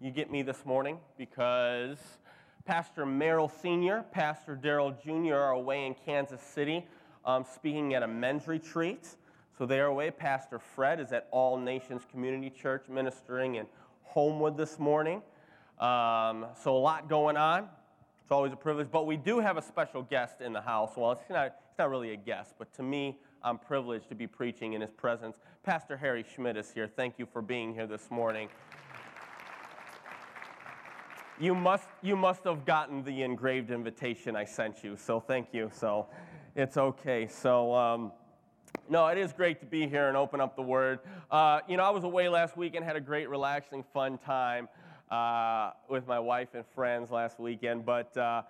you get me this morning because Pastor Daryl Sr., Pastor Daryl Jr. are away in Kansas City um, speaking at a men's retreat. So they are away. Pastor Fred is at All Nations Community Church ministering in Homewood this morning. Um, so a lot going on. It's always a privilege. But we do have a special guest in the house. Well, it's not, it's not really a guest, but to me, I'm privileged to be preaching in his presence. Pastor Harry Schmidt is here. Thank you for being here this morning. You must, you must have gotten the engraved invitation I sent you, so thank you. So it's okay. So, um, no, it is great to be here and open up the Word. Uh, you know, I was away last week and had a great, relaxing, fun time uh, with my wife and friends last weekend. But uh,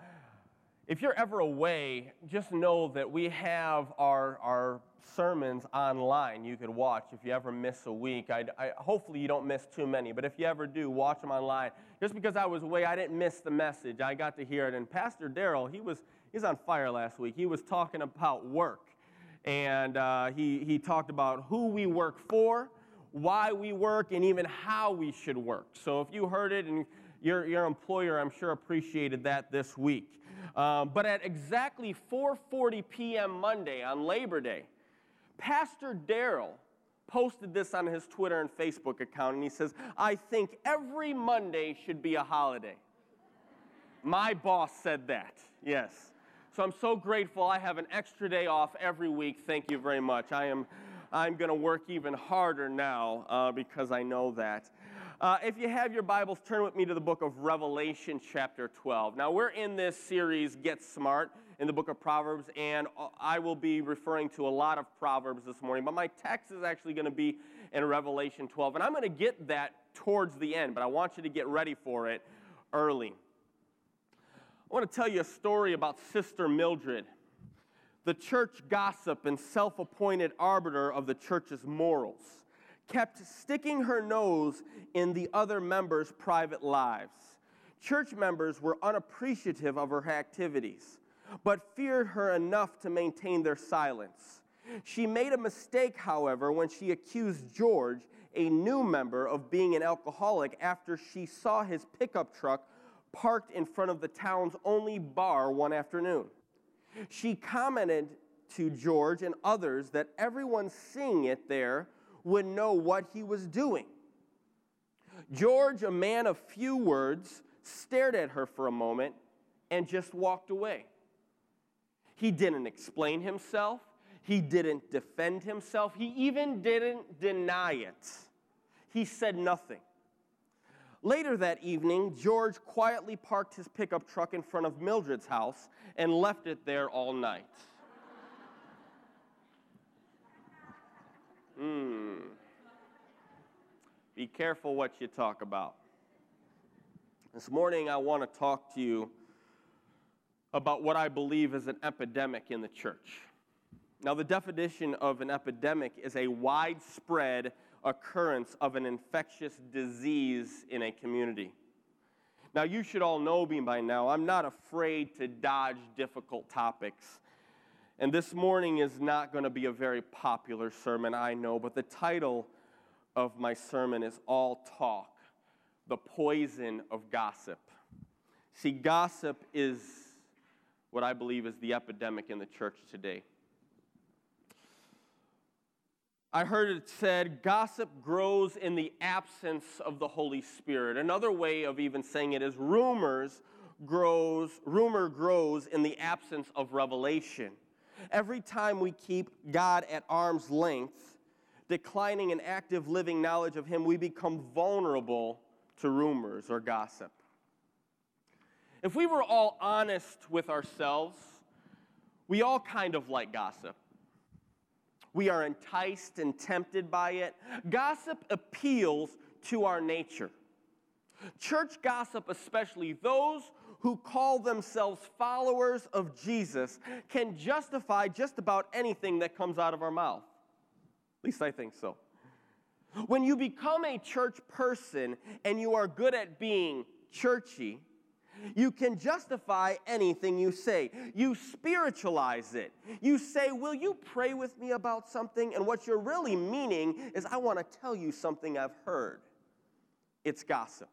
if you're ever away, just know that we have our, our sermons online you could watch if you ever miss a week. I, I, hopefully, you don't miss too many, but if you ever do, watch them online. Just because I was away, I didn't miss the message. I got to hear it. And Pastor Daryl, he was, he was on fire last week. He was talking about work. And uh, he, he talked about who we work for, why we work, and even how we should work. So if you heard it and your, your employer, I'm sure, appreciated that this week. Um, but at exactly 4:40 p.m. Monday on Labor Day, Pastor Daryl posted this on his Twitter and Facebook account, and he says, I think every Monday should be a holiday. My boss said that, yes. So I'm so grateful I have an extra day off every week. Thank you very much. I am I'm going to work even harder now uh, because I know that. Uh, if you have your Bibles, turn with me to the book of Revelation, chapter 12. Now, we're in this series, Get Smart in the book of Proverbs, and I will be referring to a lot of Proverbs this morning, but my text is actually going to be in Revelation 12, and I'm going to get that towards the end, but I want you to get ready for it early. I want to tell you a story about Sister Mildred, the church gossip and self appointed arbiter of the church's morals. Kept sticking her nose in the other members' private lives. Church members were unappreciative of her activities but feared her enough to maintain their silence. She made a mistake, however, when she accused George, a new member, of being an alcoholic after she saw his pickup truck parked in front of the town's only bar one afternoon. She commented to George and others that everyone seeing it there would know what he was doing. George, a man of few words, stared at her for a moment and just walked away. He didn't explain himself. He didn't defend himself. He even didn't deny it. He said nothing. Later that evening, George quietly parked his pickup truck in front of Mildred's house and left it there all night. Be careful what you talk about. This morning, I want to talk to you about what I believe is an epidemic in the church. Now, the definition of an epidemic is a widespread occurrence of an infectious disease in a community. Now, you should all know me by now. I'm not afraid to dodge difficult topics. And this morning is not going to be a very popular sermon, I know, but the title of my sermon is All Talk The Poison of Gossip. See, gossip is what I believe is the epidemic in the church today. I heard it said, gossip grows in the absence of the Holy Spirit. Another way of even saying it is rumors grows, rumor grows in the absence of revelation. Every time we keep God at arm's length, declining an active living knowledge of Him, we become vulnerable to rumors or gossip. If we were all honest with ourselves, we all kind of like gossip. We are enticed and tempted by it. Gossip appeals to our nature. Church gossip, especially those who call themselves followers of Jesus, can justify just about anything that comes out of our mouth. At least I think so. When you become a church person and you are good at being churchy, you can justify anything you say. You spiritualize it. You say, Will you pray with me about something? And what you're really meaning is, I want to tell you something I've heard. It's gossip.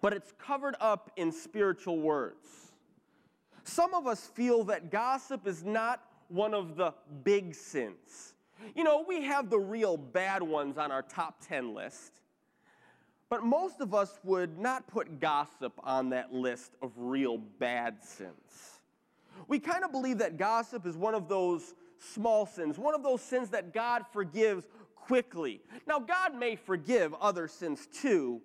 But it's covered up in spiritual words. Some of us feel that gossip is not one of the big sins. You know, we have the real bad ones on our top 10 list, but most of us would not put gossip on that list of real bad sins. We kind of believe that gossip is one of those small sins, one of those sins that God forgives quickly. Now, God may forgive other sins too,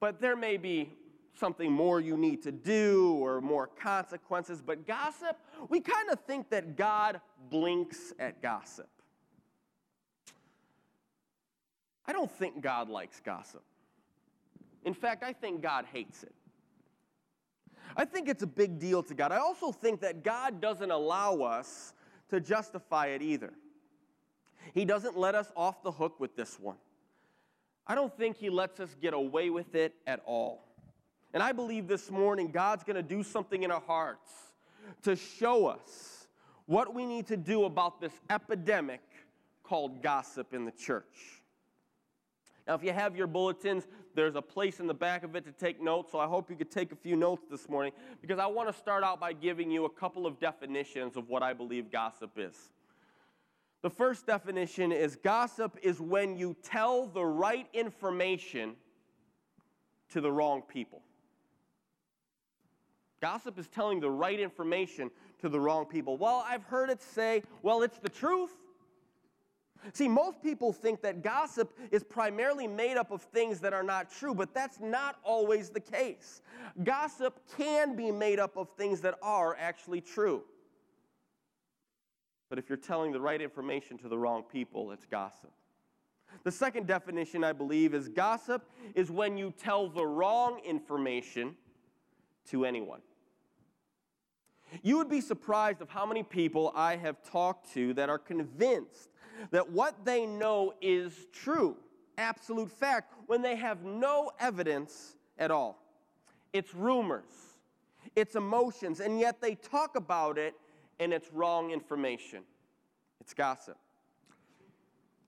but there may be something more you need to do or more consequences. But gossip, we kind of think that God blinks at gossip. I don't think God likes gossip. In fact, I think God hates it. I think it's a big deal to God. I also think that God doesn't allow us to justify it either. He doesn't let us off the hook with this one. I don't think He lets us get away with it at all. And I believe this morning God's going to do something in our hearts to show us what we need to do about this epidemic called gossip in the church. Now, if you have your bulletins, there's a place in the back of it to take notes, so I hope you could take a few notes this morning because I want to start out by giving you a couple of definitions of what I believe gossip is. The first definition is gossip is when you tell the right information to the wrong people. Gossip is telling the right information to the wrong people. Well, I've heard it say, well, it's the truth. See, most people think that gossip is primarily made up of things that are not true, but that's not always the case. Gossip can be made up of things that are actually true. But if you're telling the right information to the wrong people, it's gossip. The second definition, I believe, is gossip is when you tell the wrong information to anyone. You would be surprised of how many people I have talked to that are convinced that what they know is true, absolute fact, when they have no evidence at all. It's rumors, it's emotions, and yet they talk about it and it's wrong information. It's gossip.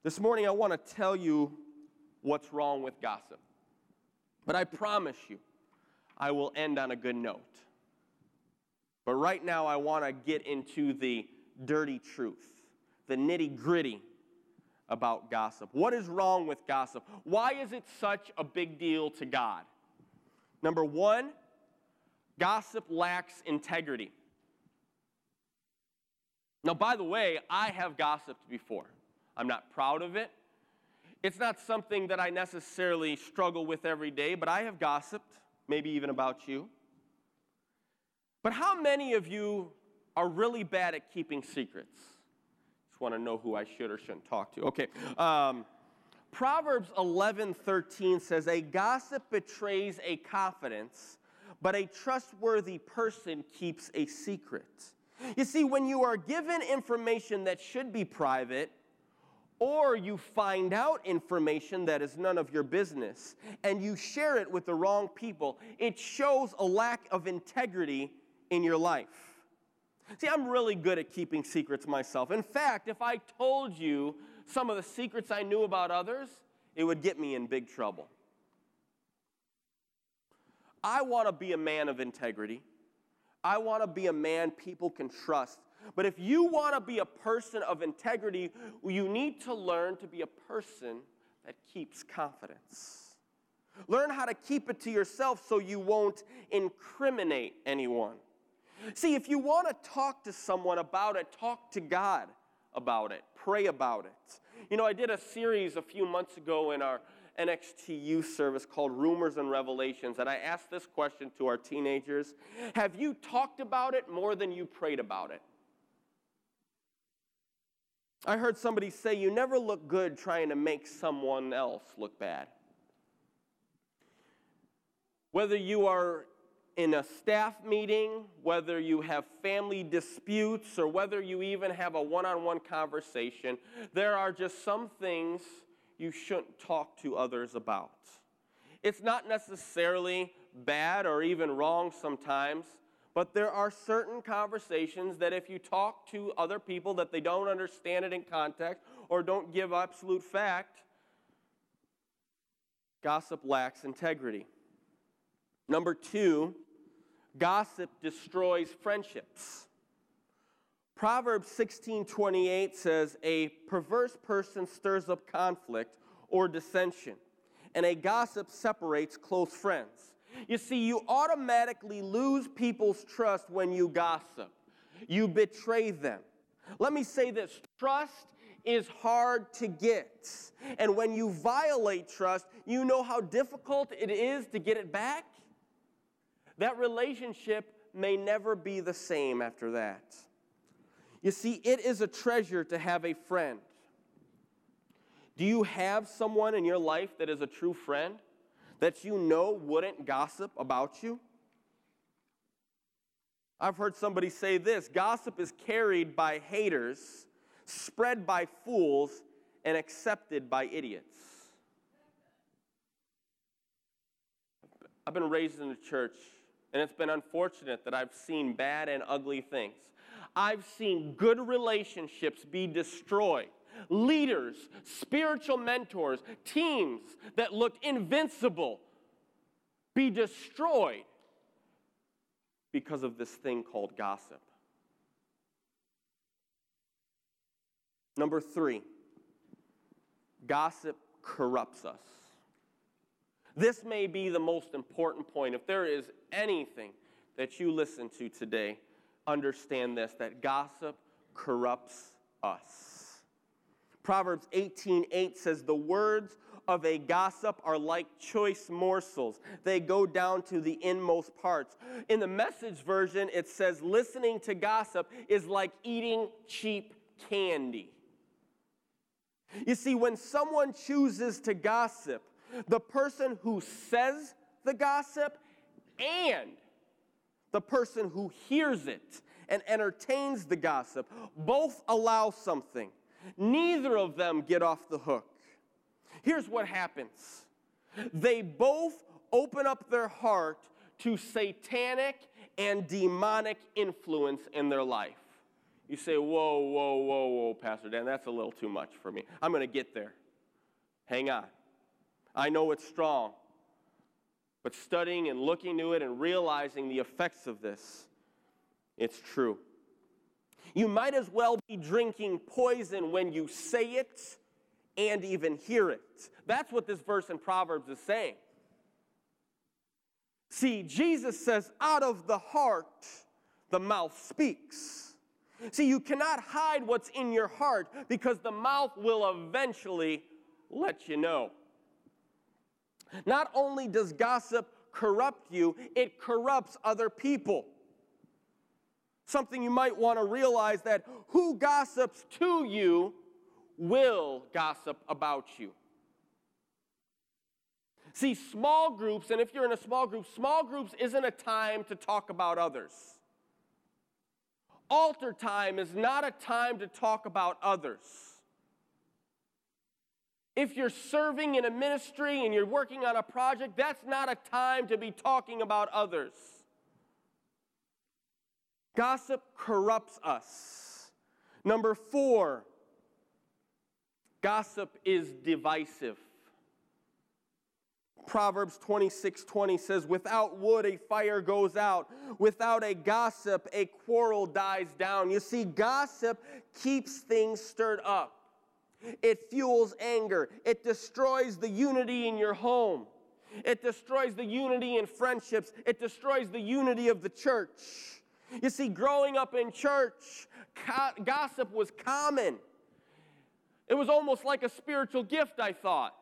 This morning, I want to tell you what's wrong with gossip. But I promise you, I will end on a good note. But right now, I want to get into the dirty truth the nitty gritty about gossip. What is wrong with gossip? Why is it such a big deal to God? Number one, gossip lacks integrity. Now, by the way, I have gossiped before. I'm not proud of it. It's not something that I necessarily struggle with every day, but I have gossiped, maybe even about you. But how many of you are really bad at keeping secrets? Just want to know who I should or shouldn't talk to. Okay. Um, Proverbs 11 13 says, A gossip betrays a confidence, but a trustworthy person keeps a secret. You see, when you are given information that should be private, or you find out information that is none of your business and you share it with the wrong people, it shows a lack of integrity in your life. See, I'm really good at keeping secrets myself. In fact, if I told you some of the secrets I knew about others, it would get me in big trouble. I want to be a man of integrity. I want to be a man people can trust. But if you want to be a person of integrity, you need to learn to be a person that keeps confidence. Learn how to keep it to yourself so you won't incriminate anyone. See, if you want to talk to someone about it, talk to God about it, pray about it. You know, I did a series a few months ago in our NXT youth service called Rumors and Revelations, and I asked this question to our teenagers Have you talked about it more than you prayed about it? I heard somebody say, You never look good trying to make someone else look bad. Whether you are in a staff meeting, whether you have family disputes, or whether you even have a one on one conversation, there are just some things you shouldn't talk to others about. It's not necessarily bad or even wrong sometimes, but there are certain conversations that if you talk to other people that they don't understand it in context or don't give absolute fact, gossip lacks integrity. Number two, gossip destroys friendships. Proverbs 16:28 says, "A perverse person stirs up conflict or dissension, and a gossip separates close friends." You see, you automatically lose people's trust when you gossip. You betray them. Let me say this trust is hard to get. And when you violate trust, you know how difficult it is to get it back. That relationship may never be the same after that. You see, it is a treasure to have a friend. Do you have someone in your life that is a true friend that you know wouldn't gossip about you? I've heard somebody say this gossip is carried by haters, spread by fools, and accepted by idiots. I've been raised in the church, and it's been unfortunate that I've seen bad and ugly things. I've seen good relationships be destroyed. Leaders, spiritual mentors, teams that looked invincible be destroyed because of this thing called gossip. Number three, gossip corrupts us. This may be the most important point. If there is anything that you listen to today, understand this that gossip corrupts us. Proverbs 18 8 says, The words of a gossip are like choice morsels. They go down to the inmost parts. In the message version, it says listening to gossip is like eating cheap candy. You see, when someone chooses to gossip, the person who says the gossip and the person who hears it and entertains the gossip both allow something. Neither of them get off the hook. Here's what happens they both open up their heart to satanic and demonic influence in their life. You say, Whoa, whoa, whoa, whoa, Pastor Dan, that's a little too much for me. I'm going to get there. Hang on. I know it's strong, but studying and looking to it and realizing the effects of this, it's true. You might as well be drinking poison when you say it and even hear it. That's what this verse in Proverbs is saying. See, Jesus says, out of the heart, the mouth speaks. See, you cannot hide what's in your heart because the mouth will eventually let you know. Not only does gossip corrupt you, it corrupts other people. Something you might want to realize that who gossips to you will gossip about you. See, small groups, and if you're in a small group, small groups isn't a time to talk about others. Altar time is not a time to talk about others. If you're serving in a ministry and you're working on a project, that's not a time to be talking about others. Gossip corrupts us. Number four, Gossip is divisive. Proverbs 26 20 says, Without wood, a fire goes out. Without a gossip, a quarrel dies down. You see, gossip keeps things stirred up. It fuels anger. It destroys the unity in your home. It destroys the unity in friendships. It destroys the unity of the church. You see, growing up in church, gossip was common. It was almost like a spiritual gift, I thought.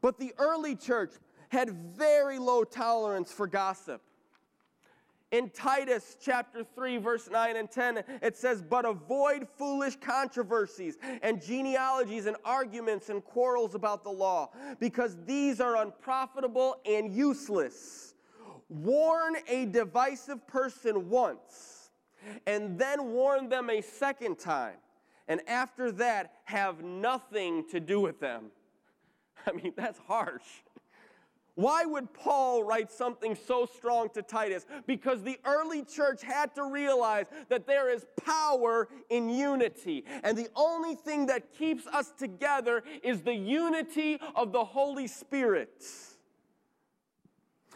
But the early church had very low tolerance for gossip. In Titus chapter 3, verse 9 and 10, it says, But avoid foolish controversies and genealogies and arguments and quarrels about the law, because these are unprofitable and useless. Warn a divisive person once, and then warn them a second time and after that have nothing to do with them. I mean, that's harsh. Why would Paul write something so strong to Titus? Because the early church had to realize that there is power in unity. And the only thing that keeps us together is the unity of the Holy Spirit.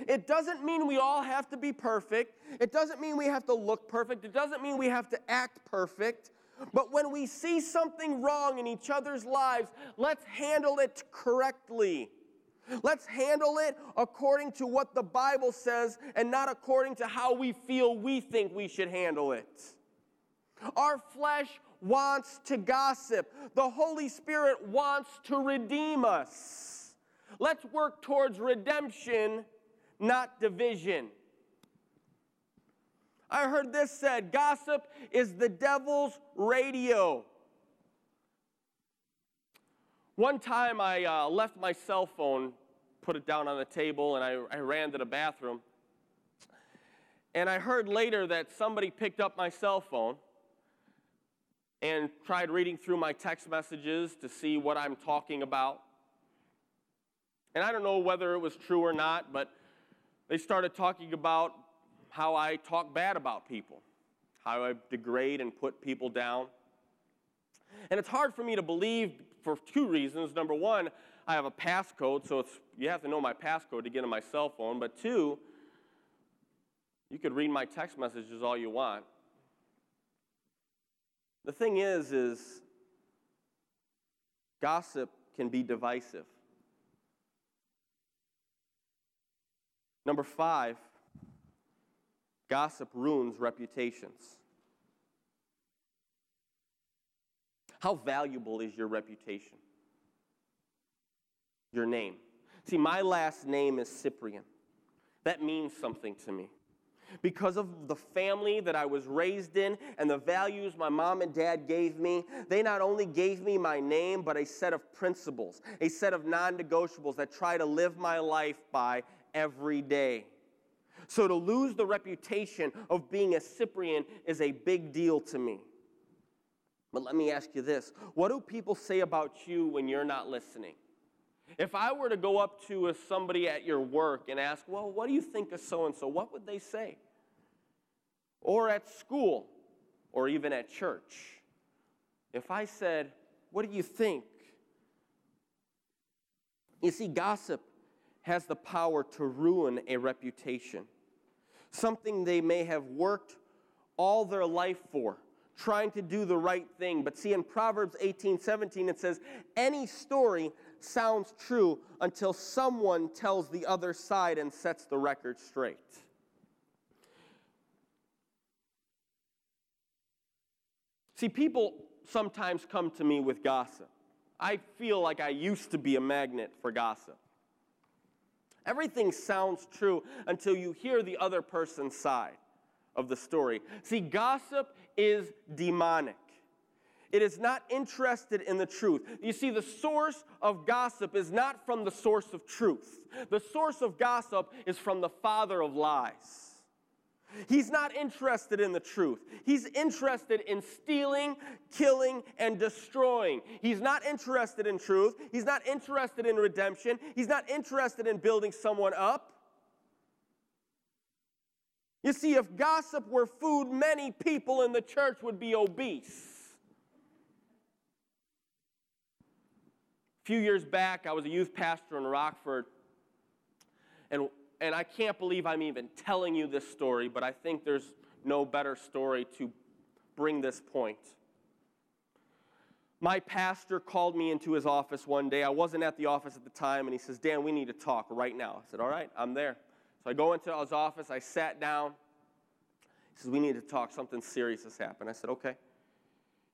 It doesn't mean we all have to be perfect. It doesn't mean we have to look perfect. It doesn't mean we have to act perfect. But when we see something wrong in each other's lives, let's handle it correctly. Let's handle it according to what the Bible says and not according to how we feel we think we should handle it. Our flesh wants to gossip, the Holy Spirit wants to redeem us. Let's work towards redemption, not division. I heard this said gossip is the devil's radio. One time I uh, left my cell phone, put it down on the table, and I, I ran to the bathroom. And I heard later that somebody picked up my cell phone and tried reading through my text messages to see what I'm talking about. And I don't know whether it was true or not, but they started talking about how I talk bad about people, how I degrade and put people down. And it's hard for me to believe for two reasons. Number one, I have a passcode, so you have to know my passcode to get on my cell phone. But two, you could read my text messages all you want. The thing is, is gossip can be divisive. Number five, Gossip ruins reputations. How valuable is your reputation? Your name. See, my last name is Cyprian. That means something to me. Because of the family that I was raised in and the values my mom and dad gave me, they not only gave me my name, but a set of principles, a set of non negotiables that try to live my life by every day. So to lose the reputation of being a Cyprian is a big deal to me. But let me ask you this what do people say about you when you're not listening? If I were to go up to somebody at your work and ask, well, what do you think of so and so? What would they say? Or at school, or even at church. If I said, what do you think? You see, gossip has the power to ruin a reputation something they may have worked all their life for, trying to do the right thing. But see, in Proverbs 18 17, it says, Any story sounds true until someone tells the other side and sets the record straight. See, people sometimes come to me with gossip. I feel like I used to be a magnet for gossip. Everything sounds true until you hear the other person's side of the story. See, gossip is demonic. It is not interested in the truth. You see, the source of gossip is not from the source of truth. The source of gossip is from the father of lies. He's not interested in the truth. He's interested in stealing, killing, and destroying. He's not interested in truth. He's not interested in redemption. He's not interested in building someone up. You see, if gossip were food, many people in the church would be obese. A few years back, I was a youth pastor in Rockford, and and I can't believe I'm even telling you this story, but I think there's no better story to bring this point. My pastor called me into his office one day. I wasn't at the office at the time, and he says, Dan, we need to talk right now. I said, All right, I'm there. So I go into his office, I sat down. He says, We need to talk. Something serious has happened. I said, Okay.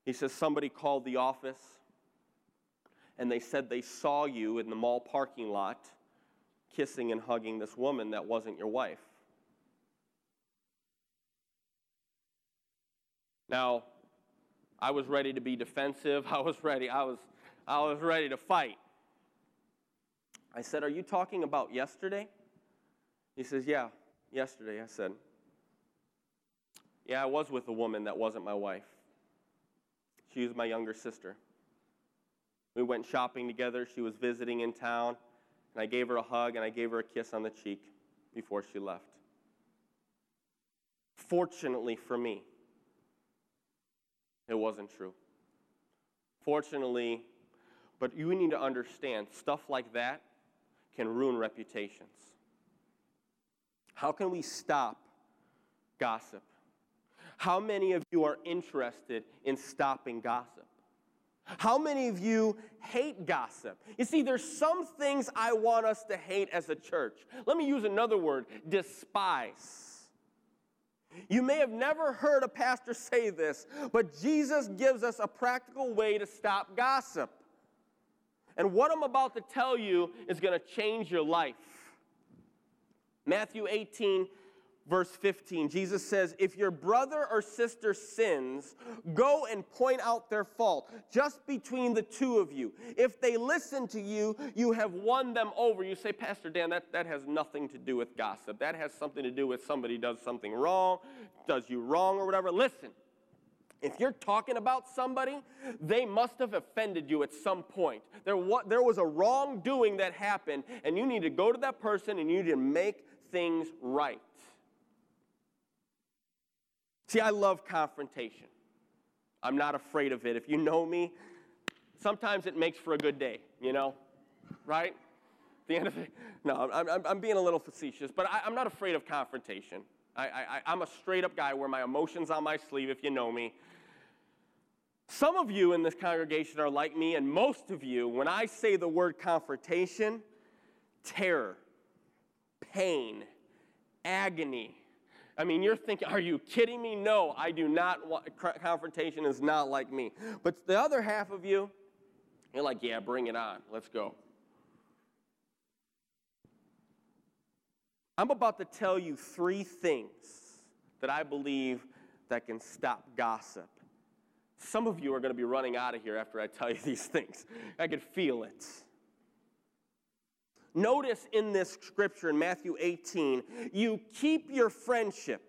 He says, Somebody called the office, and they said they saw you in the mall parking lot kissing and hugging this woman that wasn't your wife. Now, I was ready to be defensive. I was ready. I was, I was ready to fight. I said, Are you talking about yesterday? He says, Yeah, yesterday. I said, Yeah, I was with a woman that wasn't my wife. She was my younger sister. We went shopping together. She was visiting in town and I gave her a hug and I gave her a kiss on the cheek before she left. Fortunately for me, it wasn't true. Fortunately, but you need to understand stuff like that can ruin reputations. How can we stop gossip? How many of you are interested in stopping gossip? How many of you hate gossip? You see, there's some things I want us to hate as a church. Let me use another word despise. You may have never heard a pastor say this, but Jesus gives us a practical way to stop gossip. And what I'm about to tell you is going to change your life. Matthew 18, verse 15, Jesus says, If your brother or sister sins, go and point out their fault, just between the two of you. If they listen to you, you have won them over. You say, Pastor Dan, that, that has nothing to do with gossip. That has something to do with somebody does something wrong, does you wrong, or whatever. Listen. If you're talking about somebody, they must have offended you at some point. There, there was a wrongdoing that happened, and you need to go to that person and you need to make things right. See, I love confrontation. I'm not afraid of it. If you know me, sometimes it makes for a good day, you know, right? The end of it. No, I'm, I'm, I'm being a little facetious, but I, am not afraid of confrontation. I, I, I'm a straight up guy where my emotions on my sleeve, if you know me. Some of you in this congregation are like me, and most of you, when I say the word confrontation, terror, pain, agony, I mean, you're thinking, are you kidding me? No, I do not want, confrontation is not like me. But the other half of you, you're like, yeah, bring it on. Let's go. I'm about to tell you three things that I believe that can stop gossip. Some of you are going to be running out of here after I tell you these things. I could feel it. Notice in this scripture in Matthew 18, you keep your friendship.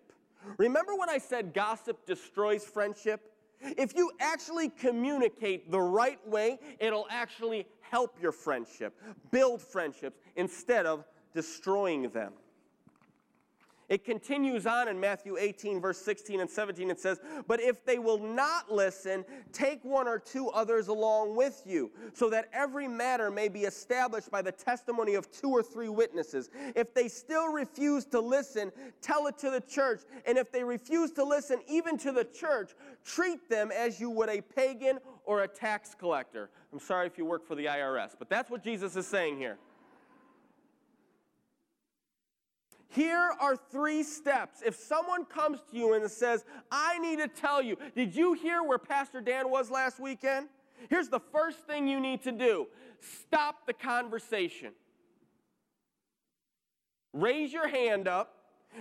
Remember when I said gossip destroys friendship? If you actually communicate the right way, it'll actually help your friendship, build friendships instead of destroying them. It continues on in Matthew 18, verse 16 and 17. It says, But if they will not listen, take one or two others along with you, so that every matter may be established by the testimony of two or three witnesses. If they still refuse to listen, tell it to the church. And if they refuse to listen even to the church, treat them as you would a pagan or a tax collector. I'm sorry if you work for the IRS, but that's what Jesus is saying here. Here are three steps. If someone comes to you and says, I need to tell you, did you hear where Pastor Dan was last weekend? Here's the first thing you need to do stop the conversation. Raise your hand up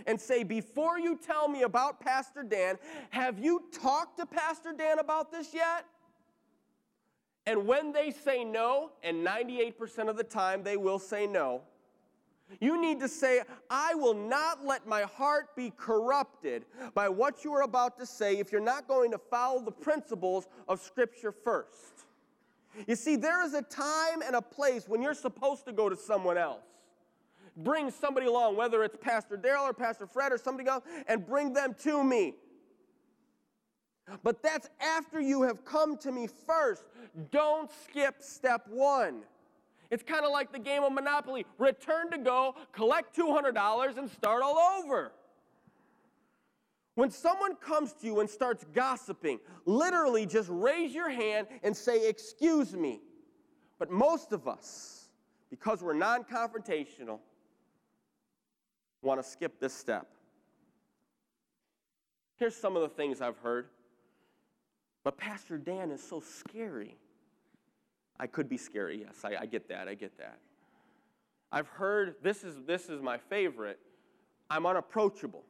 and say, Before you tell me about Pastor Dan, have you talked to Pastor Dan about this yet? And when they say no, and 98% of the time they will say no, you need to say, I will not let my heart be corrupted by what you are about to say if you're not going to follow the principles of Scripture first. You see, there is a time and a place when you're supposed to go to someone else. Bring somebody along, whether it's Pastor Daryl or Pastor Fred or somebody else, and bring them to me. But that's after you have come to me first. Don't skip step one. It's kind of like the game of Monopoly return to go, collect $200, and start all over. When someone comes to you and starts gossiping, literally just raise your hand and say, Excuse me. But most of us, because we're non confrontational, want to skip this step. Here's some of the things I've heard. But Pastor Dan is so scary. I could be scary, yes, I, I get that, I get that. I've heard, this is, this is my favorite, I'm unapproachable.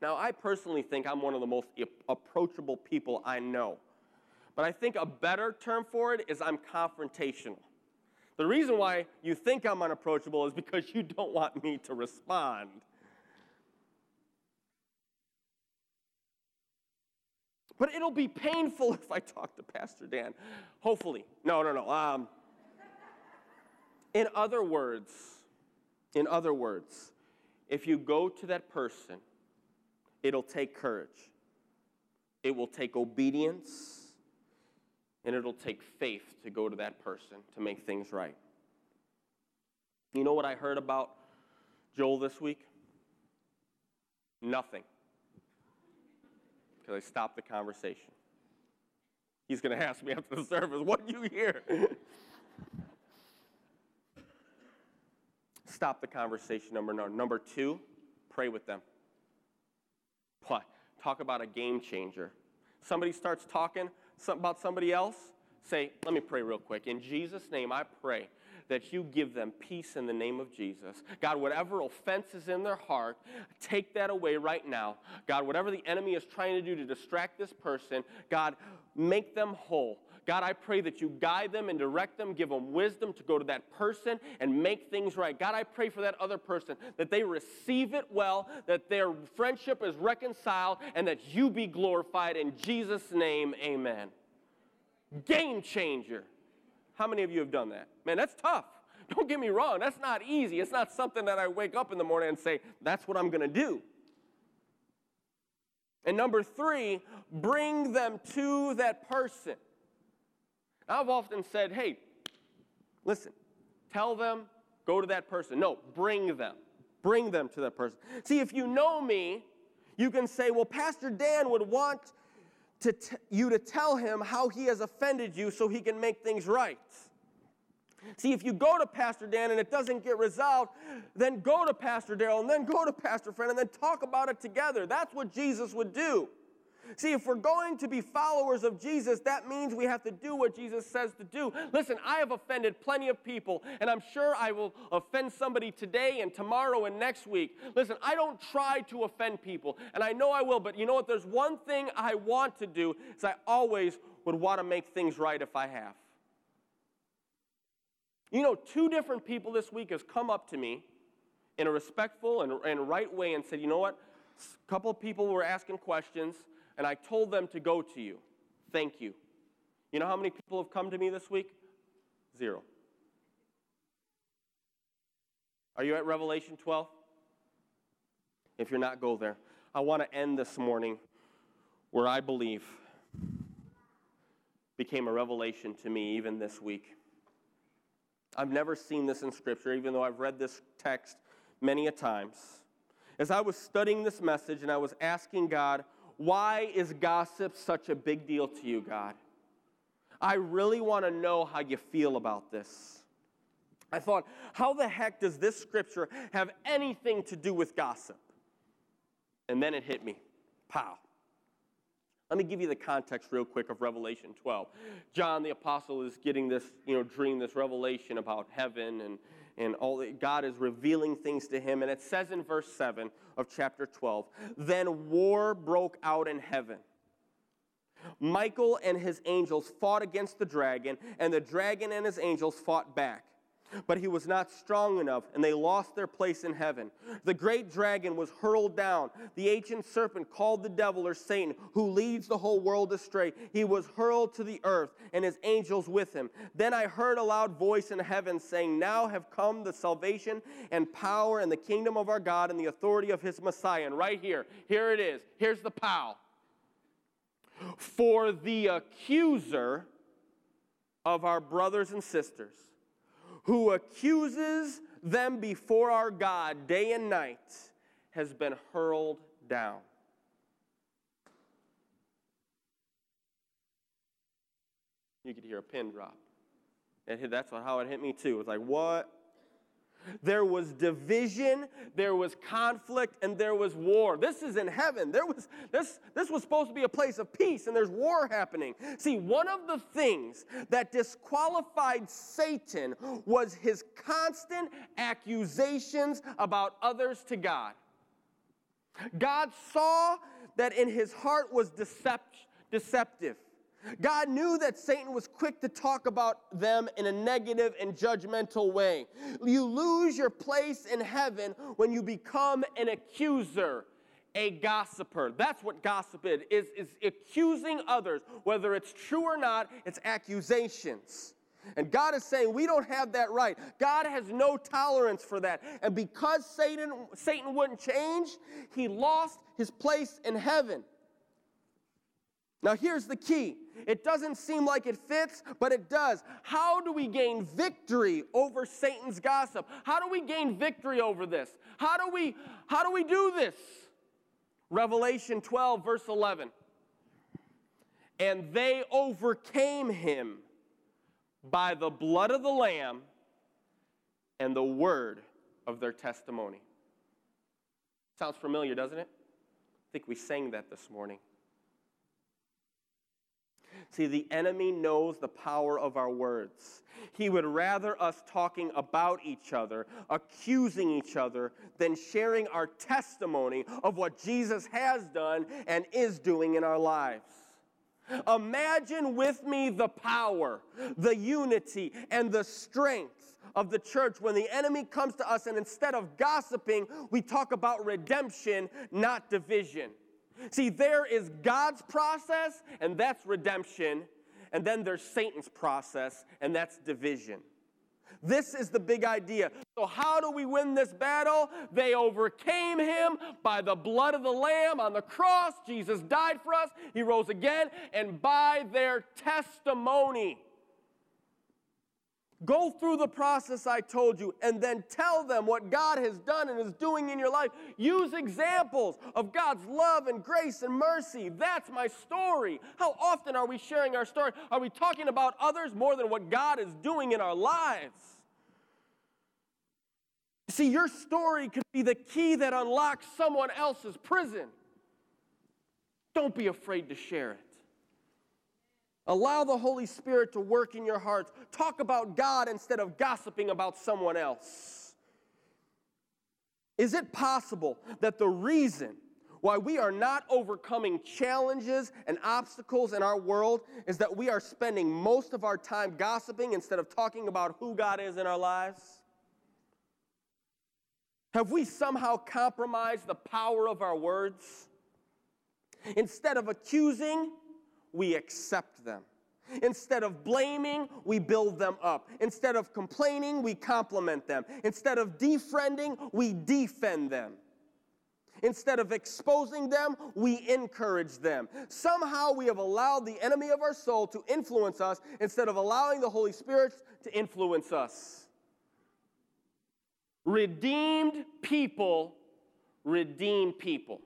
Now, I personally think I'm one of the most approachable people I know. But I think a better term for it is I'm confrontational. The reason why you think I'm unapproachable is because you don't want me to respond. But it'll be painful if I talk to Pastor Dan. Hopefully. No, no, no. Um, in other words, in other words, if you go to that person, it'll take courage. It will take obedience and it'll take faith to go to that person to make things right. You know what I heard about Joel this week? Nothing. Because I stopped the conversation. He's going to ask me after the service, what you hear? Stop the conversation, number one. Number two, pray with them. What? Talk about a game changer. Somebody starts talking about somebody else, say, let me pray real quick. In Jesus' name, I pray that you give them peace in the name of Jesus. God, whatever offense is in their heart, take that away right now. God, whatever the enemy is trying to do to distract this person, God, make them whole. God, I pray that you guide them and direct them, give them wisdom to go to that person and make things right. God, I pray for that other person that they receive it well, that their friendship is reconciled, and that you be glorified. In Jesus' name, amen. Game changer. How many of you have done that? Man, that's tough. Don't get me wrong, that's not easy. It's not something that I wake up in the morning and say, that's what I'm going to do. And number three, bring them to that person. I've often said, hey, listen, tell them, go to that person. No, bring them. Bring them to that person. See, if you know me, you can say, well, Pastor Dan would want to t- you to tell him how he has offended you so he can make things right. See, if you go to Pastor Dan and it doesn't get resolved, then go to Pastor Daryl and then go to Pastor Fred and then talk about it together. That's what Jesus would do. See, if we're going to be followers of Jesus, that means we have to do what Jesus says to do. Listen, I have offended plenty of people, and I'm sure I will offend somebody today and tomorrow and next week. Listen, I don't try to offend people, and I know I will, but you know what? There's one thing I want to do is I always would want to make things right if I have. You know, two different people this week has come up to me in a respectful and, and right way and said, you know what? A couple of people were asking questions and I told them to go to you. Thank you. You know how many people have come to me this week? Zero. Are you at Revelation 12? If you're not, go there. I want to end this morning where I believe became a revelation to me even this week. I've never seen this in Scripture, even though I've read this text many a times. As I was studying this message and I was asking God, why is gossip such a big deal to you, God? I really want to know how you feel about this. I thought, how the heck does this scripture have anything to do with gossip? And then it hit me. Pow. Let me give you the context real quick of Revelation 12. John the apostle is getting this, you know, dream, this revelation about heaven and, and all that God is revealing things to him. And it says in verse 7 of chapter 12 Then war broke out in heaven. Michael and his angels fought against the dragon, and the dragon and his angels fought back. But he was not strong enough, and they lost their place in heaven. The great dragon was hurled down, the ancient serpent called the devil or Satan, who leads the whole world astray. He was hurled to the earth, and his angels with him. Then I heard a loud voice in heaven saying, Now have come the salvation and power and the kingdom of our God and the authority of his Messiah. And right here, here it is. Here's the pow. For the accuser of our brothers and sisters who accuses them before our God day and night has been hurled down. You could hear a pin drop. And that's how it hit me too. It's like, what? There was division, there was conflict, and there was war. This is in heaven. There was this this was supposed to be a place of peace, and there's war happening. See, one of the things that disqualified Satan was his constant accusations about others to God. God saw that in his heart was decept, deceptive. God knew that Satan was quick to talk about them in a negative and judgmental way. You lose your place in heaven when you become an accuser, a gossiper. That's what gossip is, is, is accusing others. Whether it's true or not, it's accusations. And God is saying we don't have that right. God has no tolerance for that. And because Satan, Satan wouldn't change, he lost his place in heaven. Now, here's the key It doesn't seem like it fits, but it does. How do we gain victory over Satan's gossip? How do we gain victory over this? How do we how do we do this? Revelation 12 verse 11. And they overcame him by the blood of the lamb and the word of their testimony. Sounds familiar, doesn't it? I think we sang that this morning. See, the enemy knows the power of our words. He would rather us talking about each other, accusing each other, than sharing our testimony of what Jesus has done and is doing in our lives. Imagine with me the power, the unity, and the strength of the church when the enemy comes to us and instead of gossiping, we talk about redemption, not division. See, there is God's process, and that's redemption, and then there's Satan's process, and that's division. This is the big idea. So, how do we win this battle? They overcame him by the blood of the Lamb on the cross. Jesus died for us, he rose again, and by their testimony. Go through the process I told you and then tell them what God has done and is doing in your life. Use examples of God's love and grace and mercy. That's my story. How often are we sharing our story? Are we talking about others more than what God is doing in our lives? See, your story could be the key that unlocks someone else's prison. Don't be afraid to share it. Allow the Holy Spirit to work in your hearts. Talk about God instead of gossiping about someone else. Is it possible that the reason why we are not overcoming challenges and obstacles in our world is that we are spending most of our time gossiping instead of talking about who God is in our lives? Have we somehow compromised the power of our words? Instead of accusing, we accept them. Instead of blaming, we build them up. Instead of complaining, we compliment them. Instead of defriending, we defend them. Instead of exposing them, we encourage them. Somehow we have allowed the enemy of our soul to influence us instead of allowing the Holy Spirit to influence us. Redeemed people redeem people.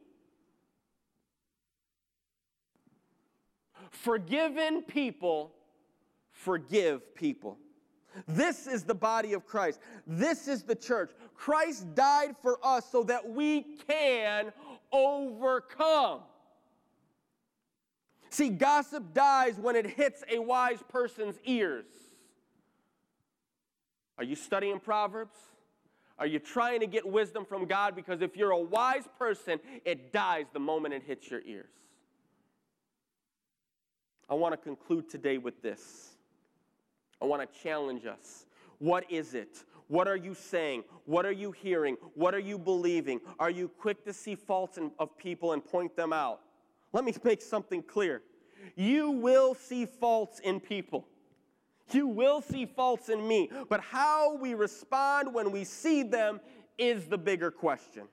Forgiven people forgive people. This is the body of Christ. This is the church. Christ died for us so that we can overcome. See, gossip dies when it hits a wise person's ears. Are you studying Proverbs? Are you trying to get wisdom from God? Because if you're a wise person, it dies the moment it hits your ears. I want to conclude today with this. I want to challenge us. What is it? What are you saying? What are you hearing? What are you believing? Are you quick to see faults in, of people and point them out? Let me make something clear. You will see faults in people. You will see faults in me. But how we respond when we see them is the bigger question.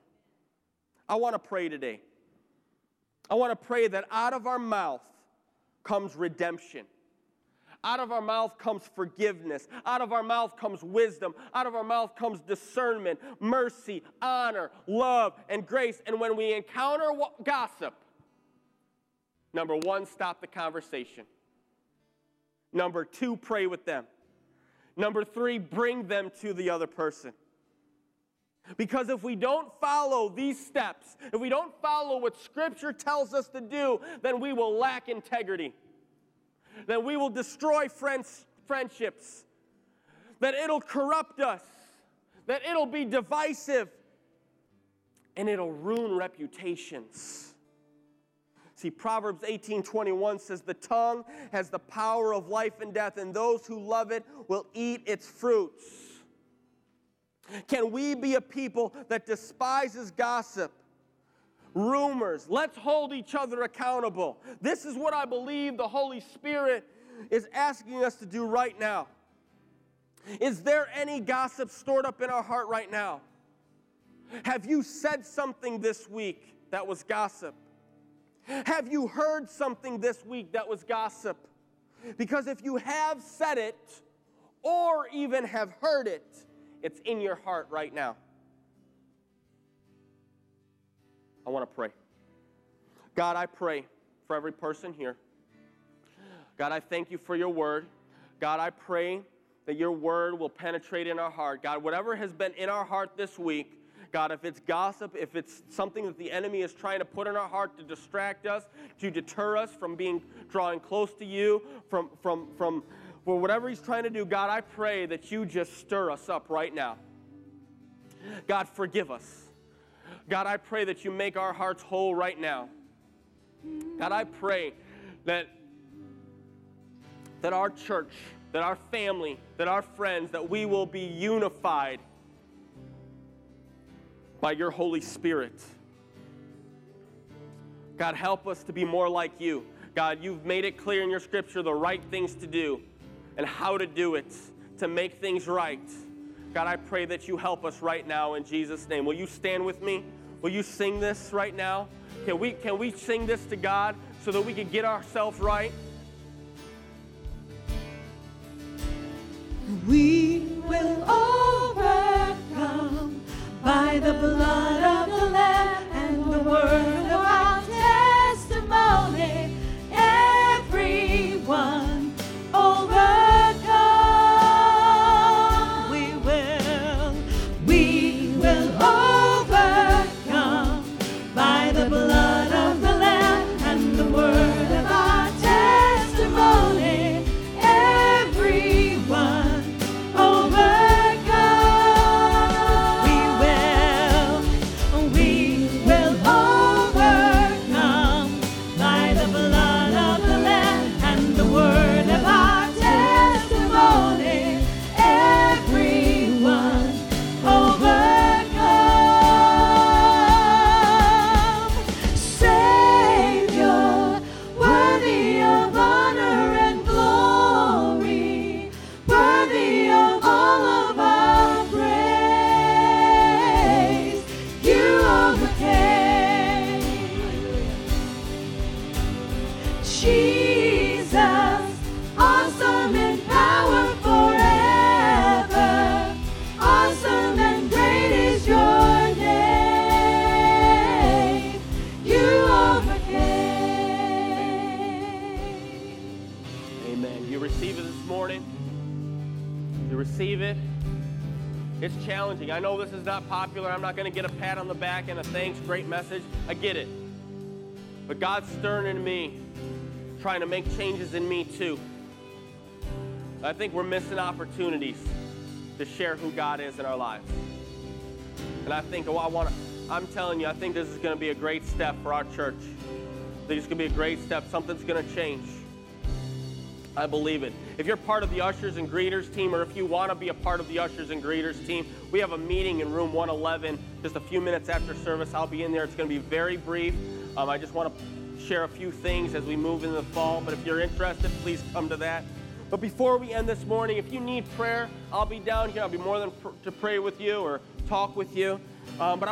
I want to pray today. I want to pray that out of our mouth comes redemption. Out of our mouth comes forgiveness. Out of our mouth comes wisdom. Out of our mouth comes discernment, mercy, honor, love, and grace. And when we encounter gossip, number one, stop the conversation. Number two, pray with them. Number three, bring them to the other person. Because if we don't follow these steps, if we don't follow what Scripture tells us to do, then we will lack integrity. Then we will destroy friends, friendships. That it'll corrupt us. That it'll be divisive. And it'll ruin reputations. See, Proverbs 18 21 says, The tongue has the power of life and death, and those who love it will eat its fruits. Can we be a people that despises gossip, rumors? Let's hold each other accountable. This is what I believe the Holy Spirit is asking us to do right now. Is there any gossip stored up in our heart right now? Have you said something this week that was gossip? Have you heard something this week that was gossip? Because if you have said it or even have heard it, it's in your heart right now. I want to pray. God, I pray for every person here. God, I thank you for your word. God, I pray that your word will penetrate in our heart. God, whatever has been in our heart this week, God, if it's gossip, if it's something that the enemy is trying to put in our heart to distract us, to deter us from being drawing close to you, from from from for whatever he's trying to do, God, I pray that you just stir us up right now. God, forgive us. God, I pray that you make our hearts whole right now. God, I pray that that our church, that our family, that our friends, that we will be unified by your Holy Spirit. God, help us to be more like you. God, you've made it clear in your scripture the right things to do and how to do it to make things right. God, I pray that you help us right now in Jesus' name. Will you stand with me? Will you sing this right now? Can we, can we sing this to God so that we can get ourselves right? We will overcome It's challenging. I know this is not popular. I'm not going to get a pat on the back and a thanks, great message. I get it. But God's stirring in me, trying to make changes in me too. I think we're missing opportunities to share who God is in our lives. And I think, oh, I want to, I'm telling you, I think this is going to be a great step for our church. I think it's going to be a great step. Something's going to change. I believe it. If you're part of the ushers and greeters team, or if you want to be a part of the ushers and greeters team, we have a meeting in room 111 just a few minutes after service. I'll be in there. It's going to be very brief. Um, I just want to share a few things as we move into the fall. But if you're interested, please come to that. But before we end this morning, if you need prayer, I'll be down here. I'll be more than pr- to pray with you or talk with you. Um, but